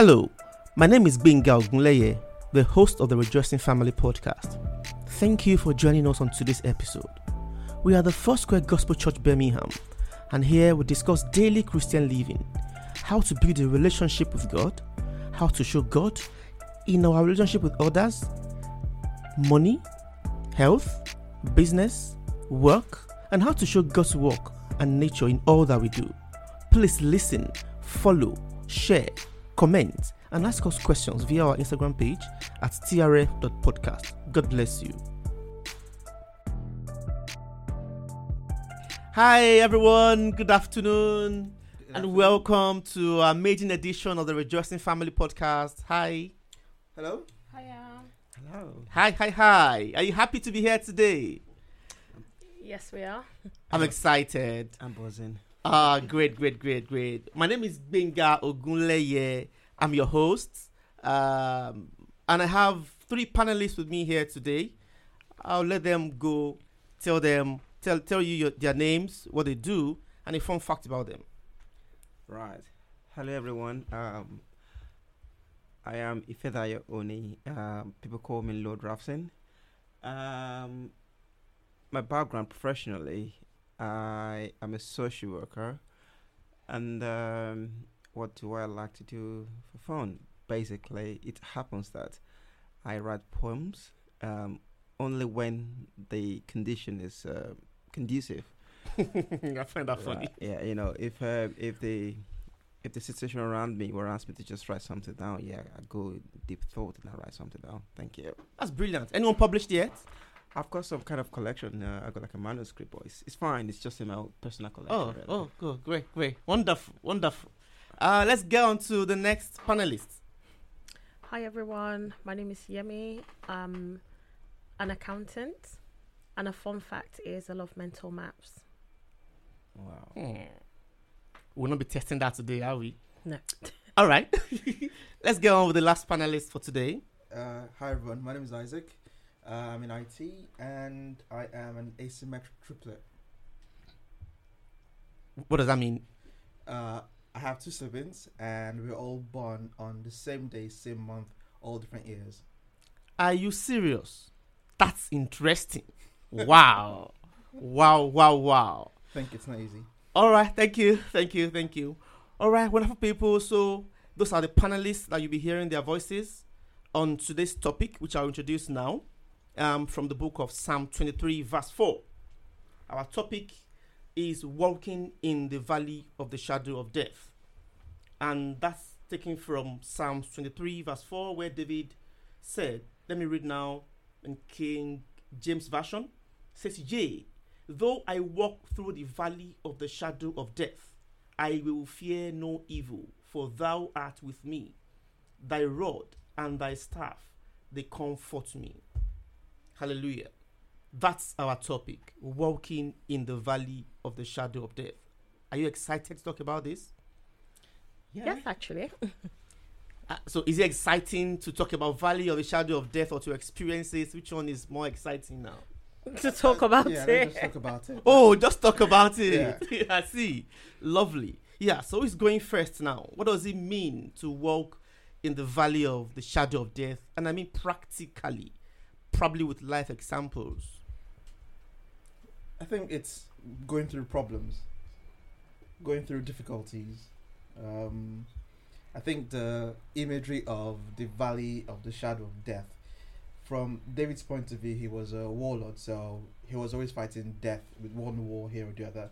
Hello, my name is Benga Ogunleye, the host of the Rejoicing Family podcast. Thank you for joining us on today's episode. We are the Foursquare Gospel Church Birmingham, and here we discuss daily Christian living, how to build a relationship with God, how to show God in our relationship with others, money, health, business, work, and how to show God's work and nature in all that we do. Please listen, follow, share, comment, and ask us questions via our Instagram page at trf.podcast. God bless you. Hi, everyone. Good afternoon. And welcome to our maiden edition of the Rejoicing Family podcast. Hi. Hello. Hiya. Hello. Hi, hi, hi. Are you happy to be here today? Yes, we are. I'm excited. I'm buzzing. Ah, great, great, great, great. My name is Benga Ogunleye. I'm your host. Um, and I have three panelists with me here today. I'll let them go, tell them, tell tell you your, their names, what they do, and a fun fact about them. Right. Hello, everyone. Um, I am Ifedayo Oni. Um, people call me Lord Rafson. Um, my background professionally, I am a social worker, and um, what do I like to do for fun? Basically, it happens that I write poems um, only when the condition is uh, conducive. I find that funny. Right, Yeah, you know, if uh, if the if the situation around me were asked me to just write something down, yeah, I go deep thought and I write something down. Thank you. That's brilliant. Anyone published yet? I've got some kind of collection. Uh, I got like a manuscript, but it's, it's fine. It's just in my personal collection. Oh, really. oh, good, great, great, wonderful, wonderful. Uh, let's get on to the next panelist. Hi, everyone. My name is Yemi. I'm an accountant. And a fun fact is I love mental maps. Wow. Hmm. We'll not be testing that today, are we? No. All right. Let's get on with the last panelist for today. Uh, hi everyone, my name is Isaac. Uh, I'm in IT and I am an asymmetric triplet. What does that mean? Uh, I have two siblings and we're all born on the same day, same month, all different years. Are you serious? That's interesting. Wow. wow, wow, wow. think it's not easy. All right. Thank you. Thank you. Thank you. All right. Wonderful people. So, those are the panelists that you'll be hearing their voices on today's topic, which I'll introduce now um, from the book of Psalm 23, verse 4. Our topic is walking in the valley of the shadow of death. And that's taken from Psalms 23, verse 4, where David said, Let me read now in King James Version. Says, Yea, though I walk through the valley of the shadow of death, I will fear no evil, for thou art with me. Thy rod and thy staff, they comfort me. Hallelujah. That's our topic walking in the valley of the shadow of death. Are you excited to talk about this? Yeah. Yes, actually. Uh, so, is it exciting to talk about valley of the shadow of death or to experience it? Which one is more exciting now? to talk about yeah, it. just talk about it. Oh, just talk about it. Yeah. see. Lovely. Yeah, so who's going first now? What does it mean to walk in the valley of the shadow of death? And I mean practically, probably with life examples. I think it's going through problems, going through difficulties. Um, I think the imagery of the valley of the shadow of death, from David's point of view, he was a warlord, so he was always fighting death with one war here or the other.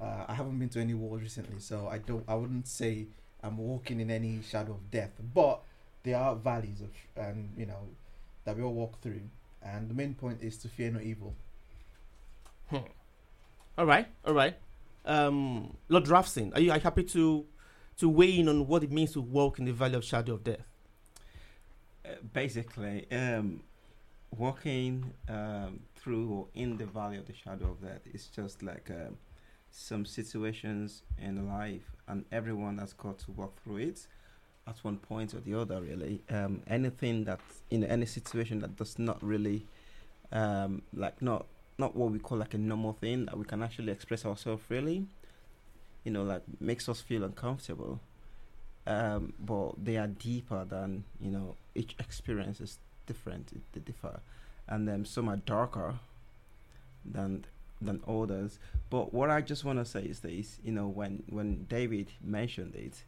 Uh, I haven't been to any wars recently, so I don't. I wouldn't say I'm walking in any shadow of death, but there are valleys of, and you know, that we all walk through. And the main point is to fear no evil. All right, all right. Um, Lord Rafson, are you, are you happy to to weigh in on what it means to walk in the valley of shadow of death? Uh, basically, um, walking um, through or in the valley of the shadow of death is just like um, some situations in life, and everyone has got to walk through it at one point or the other. Really, um, anything that in any situation that does not really um, like not not what we call like a normal thing that we can actually express ourselves freely. You know, like makes us feel uncomfortable. um, but they are deeper than you know. Each experience is different; it, they differ, and um, some are darker than than others. But what I just want to say is this: you know, when when David mentioned it,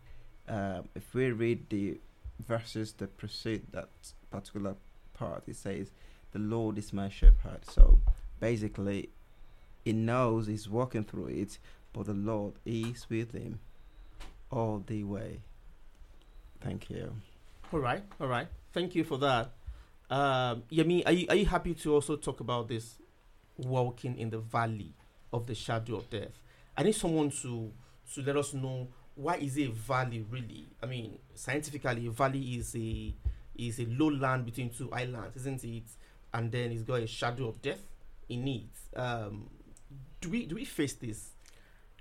um, if we read the verses that precede that particular part, it says, "The Lord is my shepherd." So basically, he knows he's walking through it, but the Lord is with him all the way. Thank you. All right, all right. Thank you for that. Um, Yemi, are you are you happy to also talk about this walking in the valley of the shadow of death? I need someone to to let us know why is it a valley really? I mean, scientifically, a valley is a is a low land between two islands, isn't it? And then it's got a shadow of death in it. Um, do we do we face this?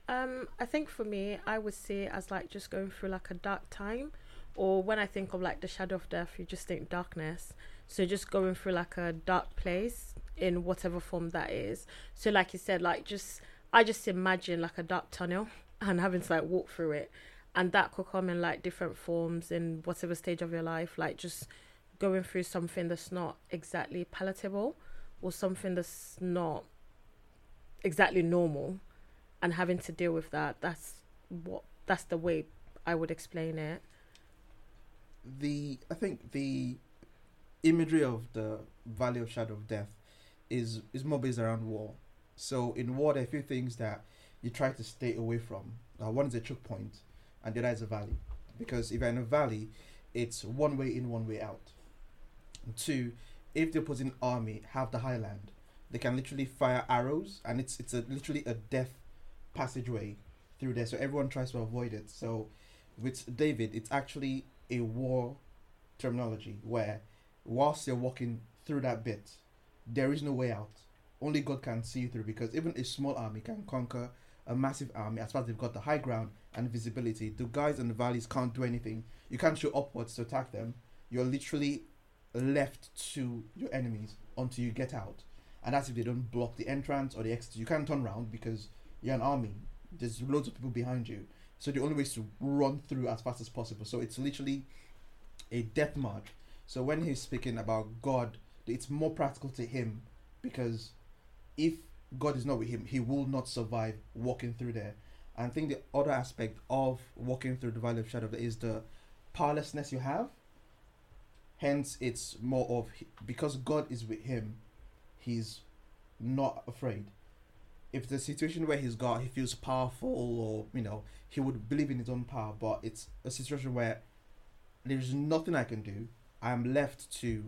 Um, I think for me, I would see it as like just going through like a dark time, or when I think of like the shadow of death, you just think darkness. So just going through like a dark place in whatever form that is. So like you said, like just I just imagine like a dark tunnel and having to like walk through it, and that could come in like different forms in whatever stage of your life, like just going through something that's not exactly palatable or something that's not exactly normal and having to deal with that that's what that's the way i would explain it the I think the imagery of the Valley of Shadow of Death is is more based around war. So in war, there are a few things that you try to stay away from. Uh, one is a choke point, and the other is a valley. Because if you're in a valley, it's one way in, one way out. And two, if the opposing army have the highland, they can literally fire arrows, and it's it's a literally a death passageway through there. So everyone tries to avoid it. So with David, it's actually a war terminology where whilst you're walking through that bit, there is no way out. Only God can see you through because even a small army can conquer a massive army as far as they've got the high ground and visibility. The guys in the valleys can't do anything. You can't shoot upwards to attack them. You're literally left to your enemies until you get out. And that's if they don't block the entrance or the exit. You can't turn around because you're an army. There's loads of people behind you. So the only way is to run through as fast as possible. So it's literally a death march. So when he's speaking about God, it's more practical to him because if God is not with him, he will not survive walking through there. And I think the other aspect of walking through the valley of shadow is the powerlessness you have. Hence, it's more of because God is with him, he's not afraid. If the situation where he's got, he feels powerful, or you know, he would believe in his own power. But it's a situation where there's nothing I can do. I am left to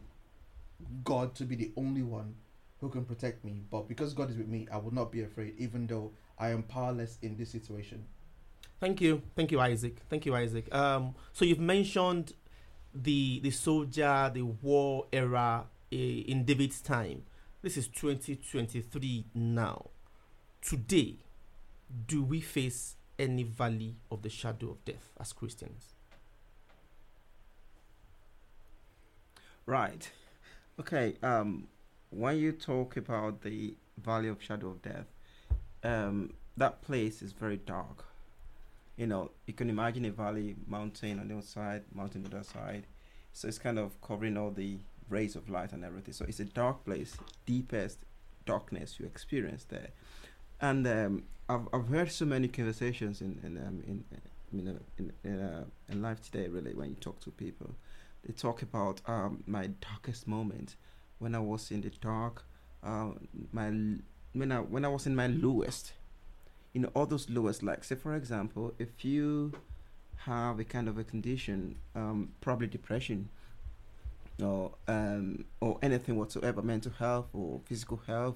God to be the only one who can protect me. But because God is with me, I will not be afraid, even though I am powerless in this situation. Thank you, thank you, Isaac. Thank you, Isaac. Um, so you've mentioned the the soldier, the war era uh, in David's time. This is 2023 now. Today, do we face any valley of the shadow of death as Christians? Right. Okay. Um, when you talk about the Valley of Shadow of Death, um, that place is very dark. You know, you can imagine a valley, mountain on the other side, mountain on the other side. So it's kind of covering all the rays of light and everything. So it's a dark place, deepest darkness you experience there. And um, I've I've heard so many conversations in in um, in know in in, uh, in life today. Really, when you talk to people, they talk about um, my darkest moment when I was in the dark. Uh, my when I when I was in my lowest, you know, all those lowest. Like say for example, if you have a kind of a condition, um, probably depression, or um, or anything whatsoever, mental health or physical health,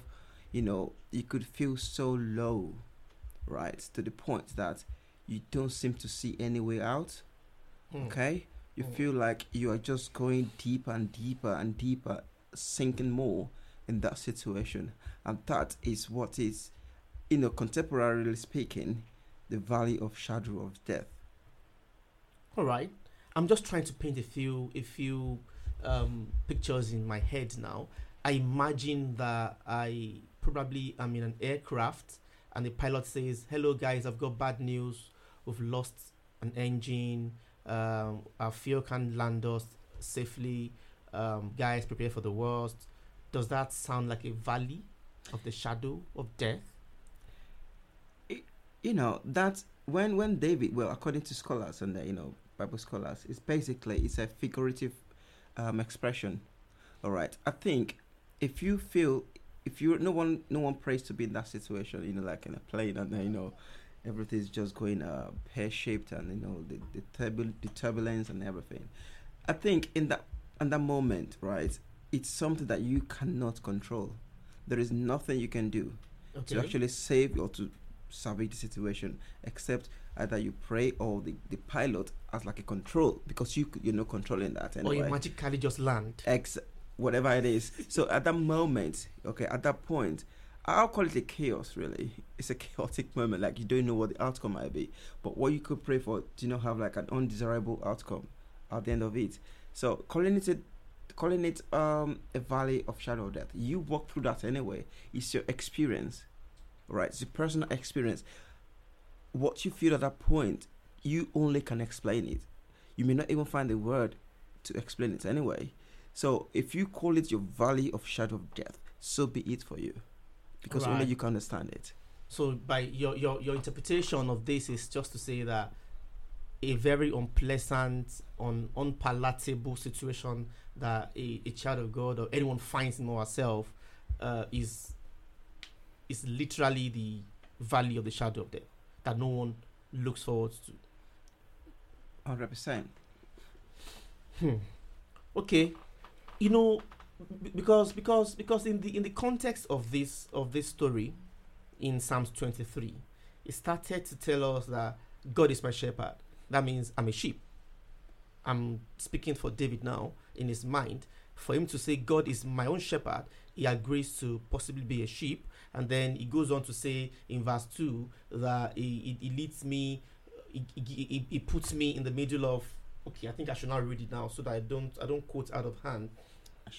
you know, you could feel so low, right, to the point that you don't seem to see any way out. Hmm. Okay, you Mm. feel like you are just going deeper and deeper and deeper, sinking more in that situation, and that is what is, you know, contemporarily speaking, the valley of shadow of death. All right. I'm just trying to paint a few a few um, pictures in my head now. I imagine that I probably am in an aircraft and the pilot says, "Hello guys, I've got bad news. We've lost an engine. Um, our fear can land us safely. Um, guys, prepare for the worst. Does that sound like a valley of the shadow of death? you know that when when David, well, according to scholars and uh, you know Bible scholars, it's basically it's a figurative um, expression. All right, I think if you feel if you no one no one prays to be in that situation, you know, like in a plane and you know everything's just going uh, pear shaped and you know the the, turbul- the turbulence and everything. I think in that in that moment, right, it's something that you cannot control. There is nothing you can do Okay. to actually save or to salvage the situation, except either you pray or the, the pilot as like a control because you you're not controlling that or you magically just land. Ex whatever it is. So at that moment, okay, at that point, I'll call it a chaos. Really, it's a chaotic moment. Like you don't know what the outcome might be, but what you could pray for, do you not have like an undesirable outcome at the end of it. So calling it a calling it um a valley of shadow of death. You walk through that anyway. It's your experience, right? It's your personal experience. What you feel at that point, you only can explain it. You may not even find a word to explain it anyway. So if you call it your valley of shadow of death, so be it for you, because only you can understand it. So by your, your your interpretation of this is just to say that a very unpleasant, un, unpalatable situation that a, a child of God or anyone finds in herself uh, is is literally the valley of the shadow of death that no one looks forward to. Hundred percent. Hmm. Okay, you know, b- because because because in the in the context of this of this story, in Psalms twenty three, it started to tell us that God is my shepherd. That means I'm a sheep. I'm speaking for David now in his mind. For him to say God is my own shepherd, he agrees to possibly be a sheep, and then he goes on to say in verse two that he, he, he leads me, he, he, he, puts me in the middle of okay i think i should not read it now so that i don't i don't quote out of hand.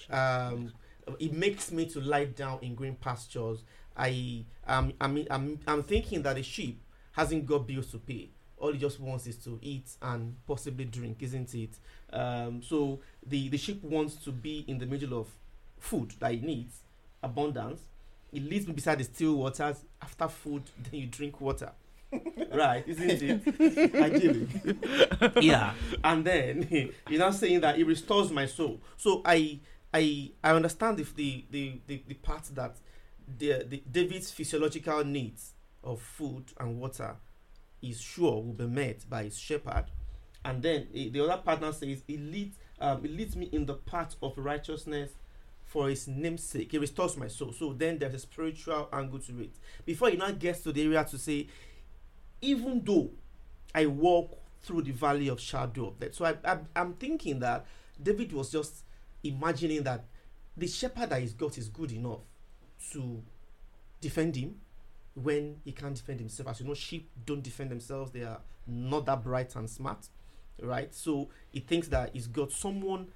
Um it. makes me to lie down in green pastures. I um i mean i'm i'm thinking that a sheep hasn't got bills to pay all he just wants is to eat and possibly drink isn't it? Um so the the sheep wants to be in the middle of food that he needs abundance. It leaves me beside the still waters. After food then you drink water. Right isn't it? Ideally. Yeah. And then you're now saying that it restores my soul. So i i i understand if the the the, the part that the, the david's physiological needs of food and water is sure will be met by his shepherd. And then eh, the other partner says it leads um it leads me in the path of righteousness for his name's sake it restores my soul. So then there's a spiritual angle to it. Before he now gets to the area to say even though I walk through the valley of shadow of death. So I, I, I'm thinking that David was just imagining that the shepherd that he's got is good enough to defend him when he can't defend himself. As you know, sheep don't defend themselves, they are not that bright and smart, right? So he thinks that he's got someone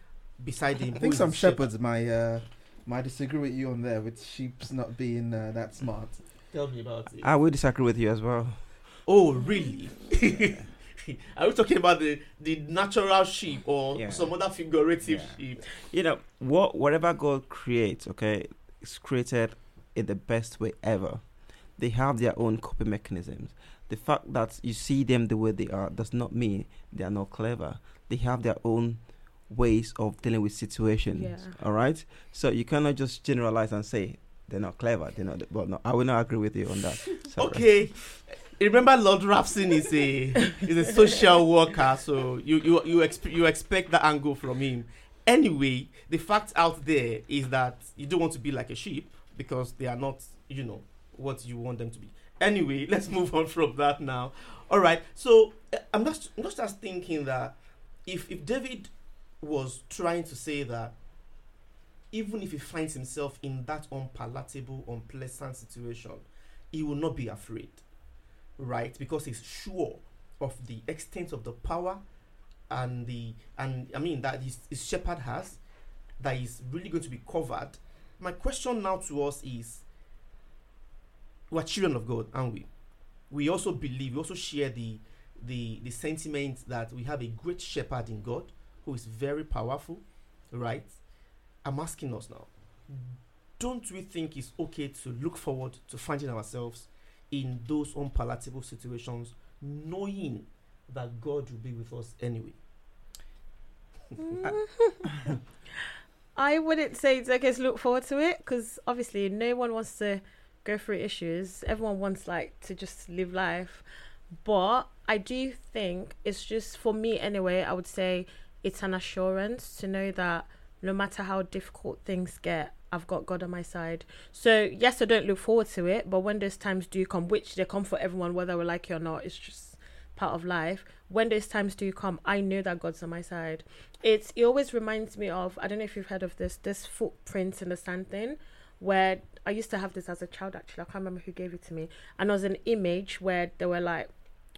beside him. I think some his shepherd. shepherds might uh, might disagree with you on there with sheep's not being uh, that smart. Tell me about it. I will disagree with you as well. Oh, really? Are we talking about the, the natural sheep or Yeah. some other figurative Yeah. sheep? You know what? Whatever God creates, okay, is created in the best way ever. They have their own coping mechanisms. The fact that you see them the way they are does not mean they are not clever. They have their own ways of dealing with situations. Yeah. All right. So you cannot just generalize and say they're not clever. They're not. Well, no, I will not agree with you on that. Sorry. Okay. Remember, Lord Rapson is a is a social worker, so you you you, exp- you expect that angle from him. Anyway, the fact out there is that you don't want to be like a sheep because they are not, you know, what you want them to be. Anyway, let's move on from that now. All right. So uh, I'm not I'm not just thinking that if if David was trying to say that even if he finds himself in that unpalatable, unpleasant situation, he will not be afraid, right? Because he's sure of the extent of the power and the and I mean that his, his shepherd has that is really going to be covered. My question now to us is we're children of God, aren't we? We also believe, we also share the the the sentiment that we have a great shepherd in God who is very powerful, right? I'm asking us now, don't we think it's okay to look forward to finding ourselves in those unpalatable situations, knowing that God will be with us anyway? I wouldn't say it's okay to look forward to it because obviously no one wants to go through issues. Everyone wants like to just live life, but I do think it's just for me anyway. I would say it's an assurance to know that no matter how difficult things get, I've got God on my side. So yes, I don't look forward to it, but when those times do come, which they come for everyone, whether we like it or not, it's just part of life. When those times do come, I know that God's on my side. It's it always reminds me of I don't know if you've heard of this this footprints in the sand thing, where I used to have this as a child. Actually, I can't remember who gave it to me, and it was an image where there were like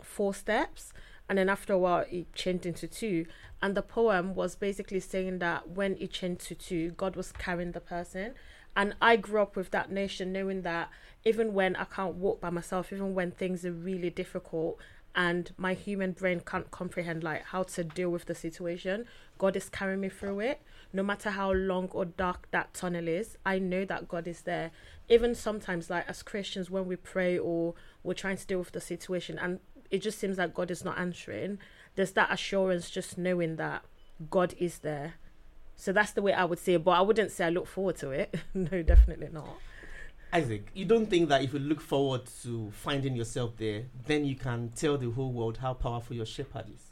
four steps, and then after a while it changed into two. And the poem was basically saying that when it changed to two, God was carrying the person. And I grew up with that notion, knowing that even when I can't walk by myself, even when things are really difficult, and my human brain can't comprehend like how to deal with the situation. God is carrying me through it. No matter how long or dark that tunnel is i know that god is there. Even sometimes like as christians when we pray or we're trying to deal with the situation and it just seems like god is not answering there's that assurance just knowing that god is there. So that's the way i would say it but i wouldn't say i look forward to it. No definitely not Isaac, you don't think that if you look forward to finding yourself there, then you can tell the whole world how powerful your shepherd is?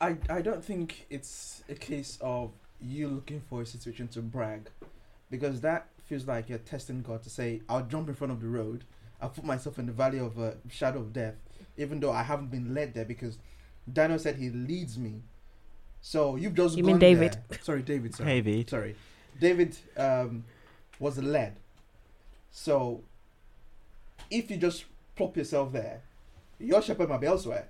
I, I don't think it's a case of you looking for a situation to brag because that feels like you're testing God to say, I'll jump in front of the road, I'll put myself in the valley of a shadow of death, even though I haven't been led there because Daniel said he leads me. So you've just You gone mean David? there. Sorry, David. Sorry. David. Sorry. David um, was led. So if you just plop yourself there, your shepherd might be elsewhere.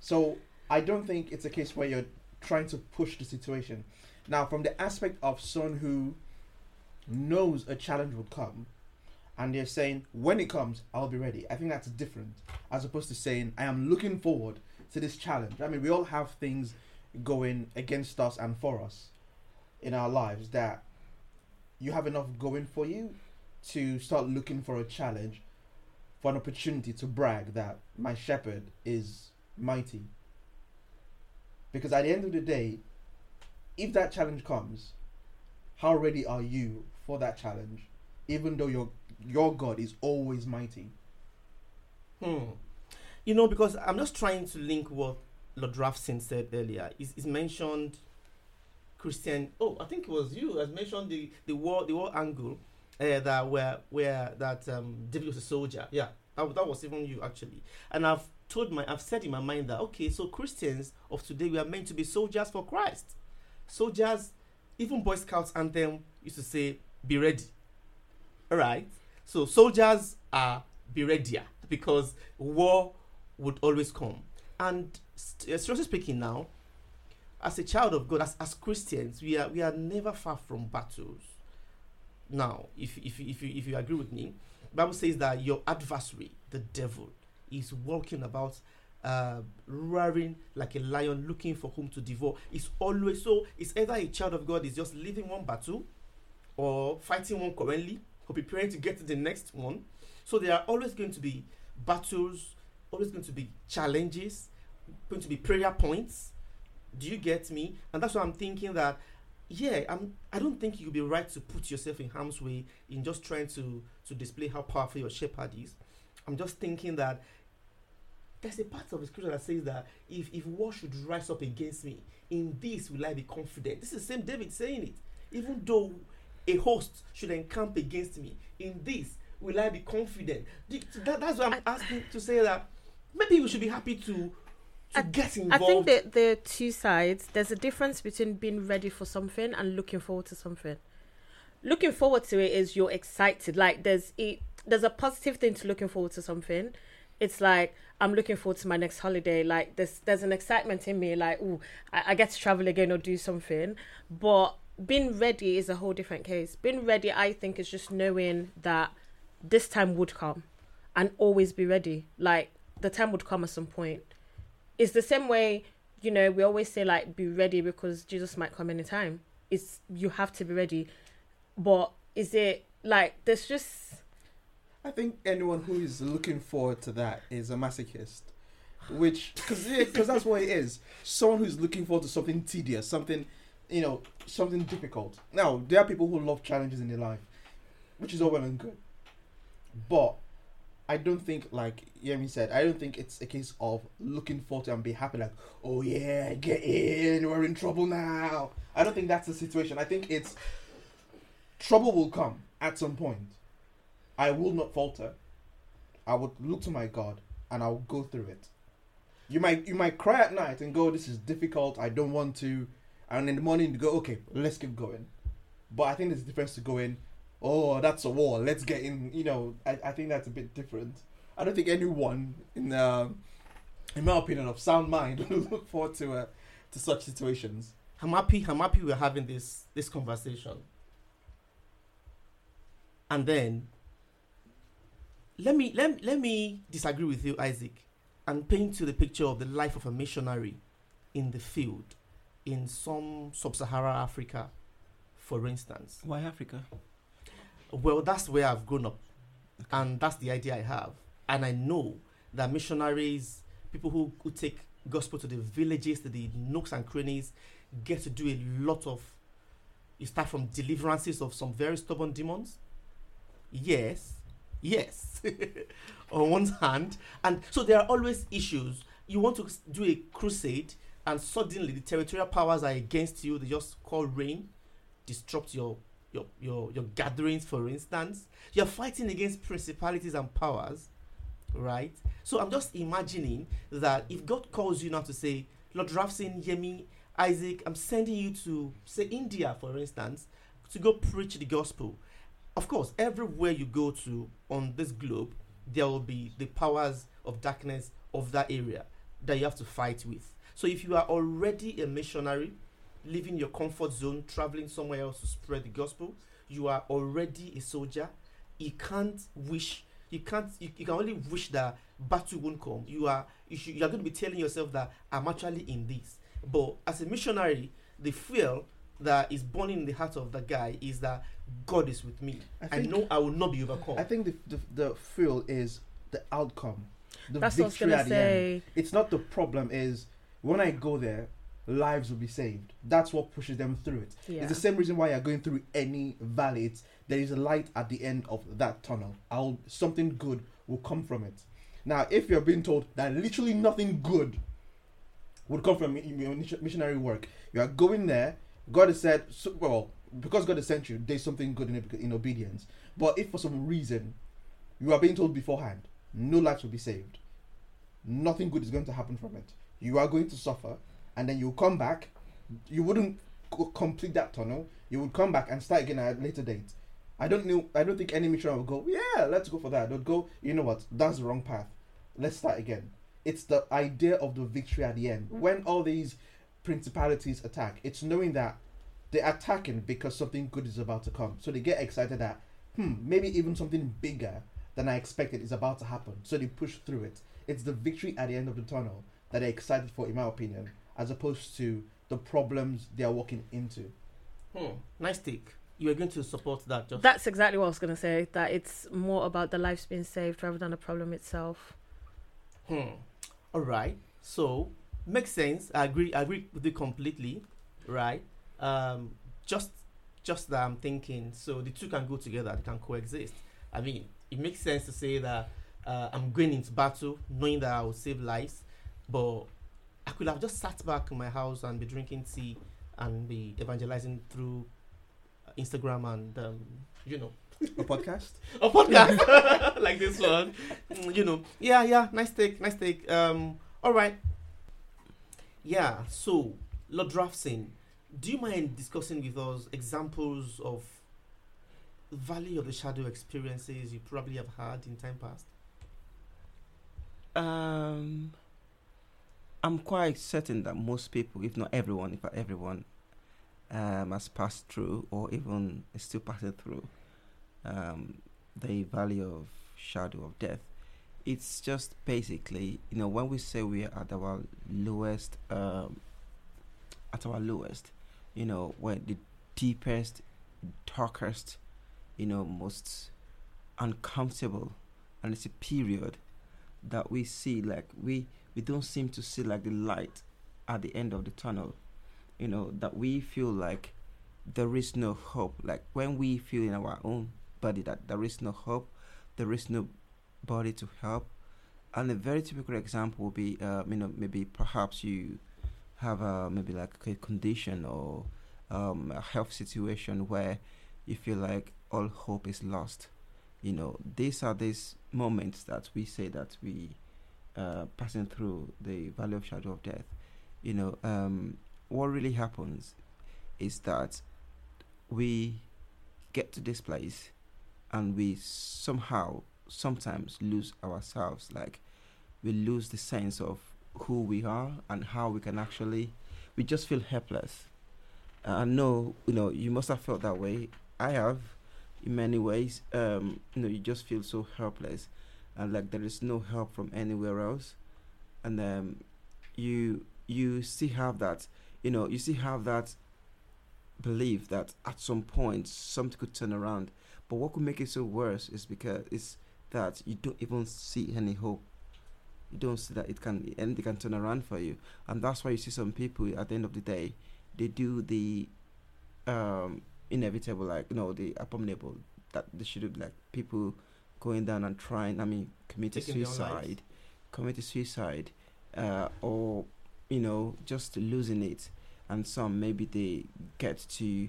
So I don't think it's a case where you're trying to push the situation. Now, from the aspect of someone who knows a challenge will come, and they're saying, when it comes, I'll be ready. I think that's different, as opposed to saying, I am looking forward to this challenge. I mean, we all have things going against us and for us in our lives that you have enough going for you to start looking for a challenge, for an opportunity to brag that my shepherd is mighty. Because at the end of the day, if that challenge comes, how ready are you for that challenge? Even though your your God is always mighty. Hmm. You know, because I'm just trying to link what Lord Rafson said earlier. He's mentioned Christian. Oh, I think it was you has mentioned the the war the war angle uh, that where where that um, David was a soldier. Yeah, that, that was even you actually. And I've told my I've said in my mind that okay, so Christians of today we are meant to be soldiers for Christ. Soldiers, even Boy Scouts anthem used to say, "Be ready." All right. So soldiers are be readier because war would always come. And st- uh, seriously speaking, now, as a child of God, as, as Christians, we are we are never far from battles. Now, if if if you if you agree with me, Bible says that your adversary, the devil, is walking about, uh, roaring like a lion, looking for whom to devour. It's always so. It's either a child of God is just leaving one battle, or fighting one currently, or preparing to get to the next one. So there are always going to be battles, always going to be challenges, going to be prayer points. Do you get me? And that's why I'm thinking that, yeah, I'm. I don't think you'll be right to put yourself in harm's way in just trying to to display how powerful your shepherd is. I'm just thinking that there's a part of the scripture that says that if if war should rise up against me, in this will I be confident. This is the same David saying it. Even though a host should encamp against me, in this will I be confident. That, that's why I'm asking to say that maybe we should be happy to to I- get I think that there are two sides. There's a difference between being ready for something and looking forward to something. Looking forward to it is you're excited. Like there's it, there's a positive thing to looking forward to something. It's like I'm looking forward to my next holiday. Like there's there's an excitement in me. Like oh, I, I get to travel again or do something. But being ready is a whole different case. Being ready, I think, is just knowing that this time would come, and always be ready. Like the time would come at some point. It's the same way, you know, we always say like be ready because Jesus might come anytime. It's you have to be ready. But is it like there's just I think anyone who is looking forward to that is a masochist. Which, because because that's what it is. Someone who's looking forward to something tedious, something, you know, something difficult. Now there are people who love challenges in their life, which is all well and good. But I don't think, like Yemi said, I don't think it's a case of looking forward to and be happy, like, oh yeah, get in, we're in trouble now. I don't think that's the situation. I think it's trouble will come at some point. I will not falter. I would look to my God and I'll go through it. You might you might cry at night and go, This is difficult, I don't want to and in the morning you go, Okay, let's keep going. But I think there's a difference to going, Oh, that's a war, let's get in you know, I, I think that's a bit different. I don't think anyone in uh, in my opinion of sound mind will look forward to uh, to such situations. I'm happy. I'm happy we're having this this conversation. And then let me let, let me disagree with you, Isaac, and paint you the picture of the life of a missionary in the field in some sub-Saharan Africa, for instance. Why Africa? Well, that's where I've grown up, and that's the idea I have. And I know that missionaries, people who, who take gospel to the villages, to the nooks and crannies, get to do a lot of. You start from deliverances of some very stubborn demons. Yes, yes. On one hand, and so there are always issues. You want to do a crusade, and suddenly the territorial powers are against you. They just call rain, disrupt your your your your gatherings. For instance, you're fighting against principalities and powers, right? So I'm just imagining that if God calls you now to say, Lord Rafson, Yemi, Isaac, I'm sending you to say India, for instance, to go preach the gospel. Of course, everywhere you go to on this globe, there will be the powers of darkness of that area that you have to fight with. So if you are already a missionary, leaving your comfort zone, traveling somewhere else to spread the gospel, you are already a soldier. You can't wish. You can't. You, you can only wish that battle won't come. You are. You should, you are going to be telling yourself that I'm actually in this. But as a missionary, the fear that is born in the heart of the guy is that God is with me. I I, know I will not be overcome. I think the the, the feel is the outcome. The that's what I was victory gonna at the end. It's not the problem. Is when I go there, lives will be saved. That's what pushes them through it. Yeah. It's the same reason why you're going through any valley. It's, there is a light at the end of that tunnel. I'll something good will come from it. Now, if you're being told that literally nothing good would come from your missionary work, you are going there. God has said, well, because God has sent you, there's something good in, in obedience. But if for some reason you are being told beforehand, no lives will be saved, nothing good is going to happen from it. You are going to suffer, and then you'll come back. You wouldn't co- complete that tunnel. You would come back and start again at a later date. I don't know. I don't think any missionary would go. Yeah, let's go for that. They'll go. You know what? That's the wrong path. Let's start again. It's the idea of the victory at the end. When all these principalities attack, it's knowing that they're attacking because something good is about to come. So they get excited that, hmm, maybe even something bigger than I expected is about to happen. So they push through it. It's the victory at the end of the tunnel that they're excited for, in my opinion, as opposed to the problems they are walking into. Hmm, nice take. You are going to support that. Just That's exactly what I was gonna say. That it's more about the lives being saved rather than the problem itself. Hmm. All right. So makes sense. I agree. I agree with you completely. Right. Um. Just, just that I'm thinking. So the two can go together. They can coexist. I mean, it makes sense to say that uh, I'm going into battle knowing that I will save lives, but I could have just sat back in my house and be drinking tea and be evangelizing through uh, Instagram and um, you know A podcast? a podcast like this one. Mm, You know, yeah, yeah, nice take, nice take. Um, all right. Yeah, so Lord Rafson, do you mind discussing with us examples of Valley of the Shadow experiences you probably have had in time past? Um, I'm quite certain that most people, if not everyone, if not everyone, um, has passed through or even is still passing through um, the valley of shadow of death. it's just basically, you know, when we say we are at our lowest, um, at our lowest, you know, when the deepest, darkest, you know, most uncomfortable, and it's a period that we see like we we don't seem to see like the light at the end of the tunnel, you know, that we feel like there is no hope. Like when we feel in our own body that there is no hope, there is no body to help. And a very typical example would be, uh, you know, maybe perhaps you have a maybe like a condition or um, a health situation where you feel like all hope is lost. You know, these are these moments that we say that we uh, passing through the valley of shadow of death. You know, um, what really happens is that we get to this place and we somehow sometimes lose ourselves. Like we lose the sense of who we are and how we can actually we just feel helpless. I know you know you must have felt that way. I have in many ways. Um you know you just feel so helpless and like there is no help from anywhere else. And um you you still have that you know you still have that belief that at some point something could turn around. But what could make it so worse is because it's that you don't even see any hope. You don't see that it can anything can turn around for you, and that's why you see some people at the end of the day, they do the um, inevitable, like you know, the abominable that they should have like people going down and trying. I mean, committing suicide, committing suicide, uh, or you know, just losing it, and some maybe they get to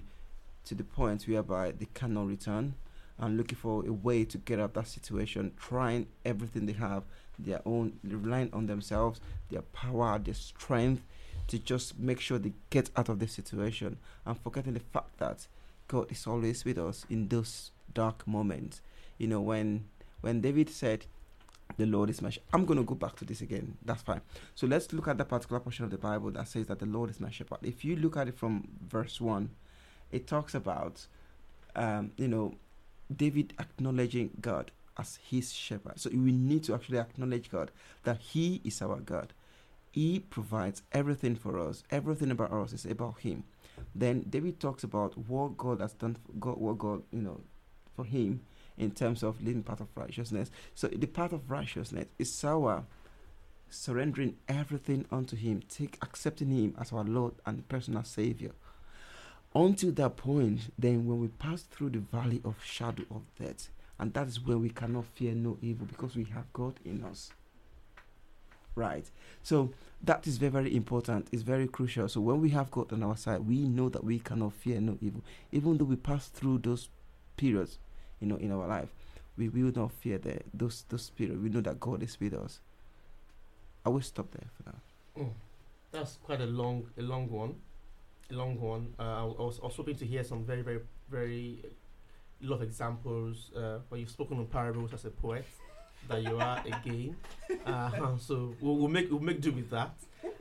to the point whereby they cannot return and looking for a way to get out of that situation, trying everything they have, their own, relying on themselves, their power, their strength, to just make sure they get out of the situation, and forgetting the fact that God is always with us in those dark moments. You know, when when David said, "The Lord is my," shepherd. I'm going to go back to this again. That's fine. So let's look at that particular portion of the Bible that says that the Lord is my shepherd. If you look at it from verse one, it talks about, um, you know, David acknowledging God as his shepherd. So we need to actually acknowledge God that He is our God. He provides everything for us. Everything about us is about Him. Then David talks about what God has done, God, what God you know for him in terms of living part of righteousness. So the part of righteousness is our surrendering everything unto Him, take accepting Him as our Lord and personal Savior until that point, then when we pass through the valley of shadow of death, and that is when we cannot fear no evil because we have God in us. Right. So that is very, very important. It's very crucial. So when we have God on our side, we know that we cannot fear no evil. Even though we pass through those periods, you know, in our life, we will not fear the, those those periods. We know that God is with us. I will stop there for now. Mm. That's quite a long, a long one a long one. Uh, I was, I was hoping to hear some very, very, very lot of examples. Uh, but you've spoken in parables as a poet that you are again. Uh, so we'll, we'll make we'll make do with that.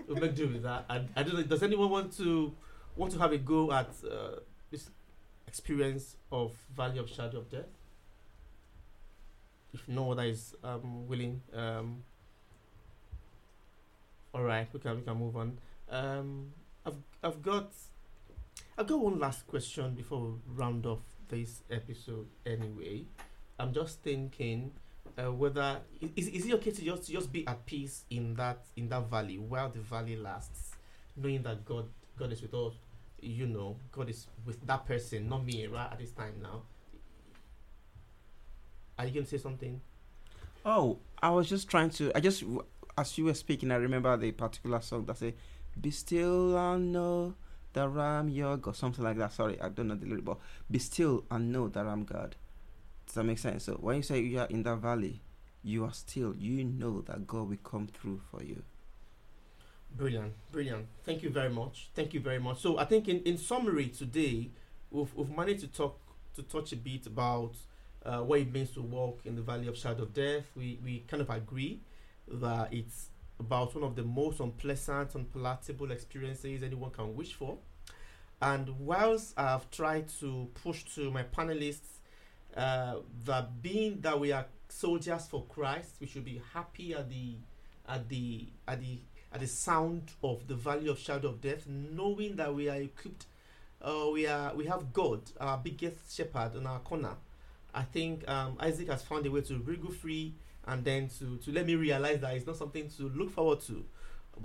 We'll make do with that. And I don't know. Does anyone want to want to have a go at uh, this experience of Valley of Shadow of Death? If no one is um, willing, um, all right, we can we can move on. Um, I've I've got I've got one last question before we round off this episode. Anyway, I'm just thinking uh, whether is is it okay to just just be at peace in that in that valley while the valley lasts, knowing that God God is with us. You know, God is with that person, not me, right at this time now. Are you gonna say something? Oh, I was just trying to. I just as you were speaking, I remember the particular song that say be still and know that I'm your God, something like that. Sorry, I don't know the lyric, but be still and know that I'm God. Does that make sense? So when you say you are in that valley, you are still, you know that God will come through for you. Brilliant, brilliant. Thank you very much. Thank you very much. So I think in, in summary today, we've, we've managed to talk to touch a bit about uh, what it means to walk in the valley of shadow of death. We we kind of agree that it's about one of the most unpleasant, unpalatable experiences anyone can wish for. And whilst I've tried to push to my panelists uh, that being that we are soldiers for Christ, we should be happy at the at the at the at the sound of the valley of shadow of death, knowing that we are equipped. Uh, we are we have God, our biggest shepherd, on our corner. I think um, Isaac has found a way to wriggle free and then to, to let me realize that it's not something to look forward to.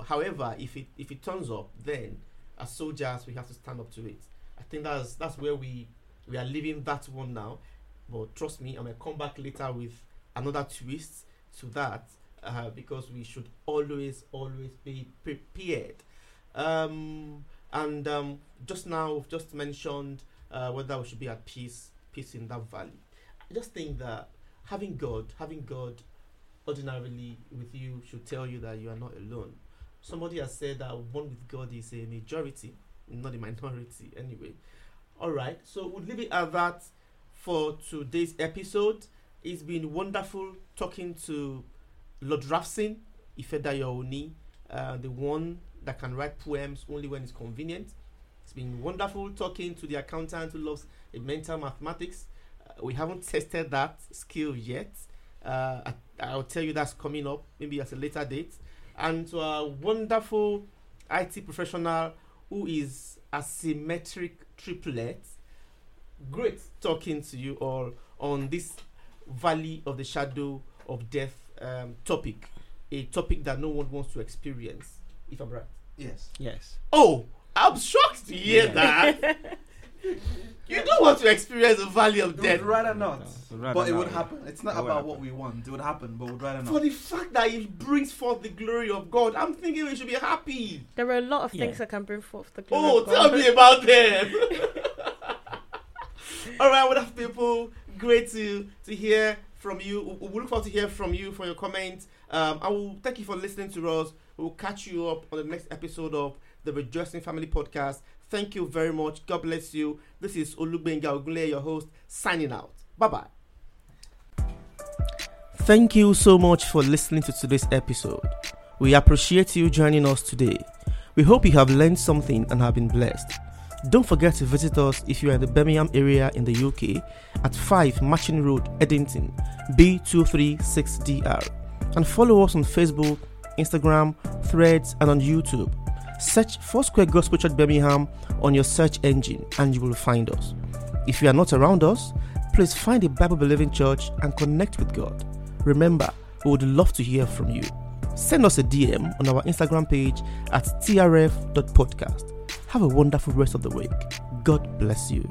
However, if it if it turns up, then as soldiers we have to stand up to it. I think that's that's where we we are leaving that one now. But trust me, I'm gonna come back later with another twist to that uh, because we should always always be prepared. Um, and um, just now, we've just mentioned uh, whether we should be at peace, peace in that valley. I just think that having God, having God ordinarily with you should tell you that you are not alone. Somebody has said that one with God is a majority, not a minority, anyway. All right, so we'll leave it at that for today's episode. It's been wonderful talking to Lord Rafson, Ifedayo Oni, uh, the one that can write poems only when it's convenient. It's been wonderful talking to the accountant who loves mental mathematics. Uh, we haven't tested that skill yet. Uh, I, I'll tell you that's coming up maybe at a later date. And to a wonderful IT professional who is a symmetric triplet. Great talking to you all on this Valley of the Shadow of Death um, topic. A topic that no one wants to experience, if I'm right. Yes. Yes. Oh, I'm shocked to hear Yeah. that. you don't want to experience the Valley of Death. would rather not. No, rather but it not. would happen. It's not It about what we want. It would happen, but we'd rather not. For the fact that it brings forth the glory of God, I'm thinking we should be happy. There are a lot of Yeah. things that can bring forth the glory. Of God. Oh, tell me about them. All right, what up, people? Great to to hear from you. We we look forward to hear from you for your comments. Um, I will thank you for listening to us. We'll catch you up on the next episode of the Rejoicing Family Podcast. Thank you very much. God bless you. This is Olugbenga Ogunle, your host, signing out. Bye bye. Thank you so much for listening to today's episode. We appreciate you joining us today. We hope you have learned something and have been blessed. Don't forget to visit us if you are in the Birmingham area in the UK at 5 Matching Road, Erdington, B236DR. And follow us on Facebook, Instagram, Threads, and on YouTube. Search Foursquare Gospel Church Birmingham on your search engine and you will find us. If you are not around us, please find a Bible believing church and connect with God. Remember, we would love to hear from you. Send us a DM on our Instagram page at trf.podcast. Have a wonderful rest of the week. God bless you.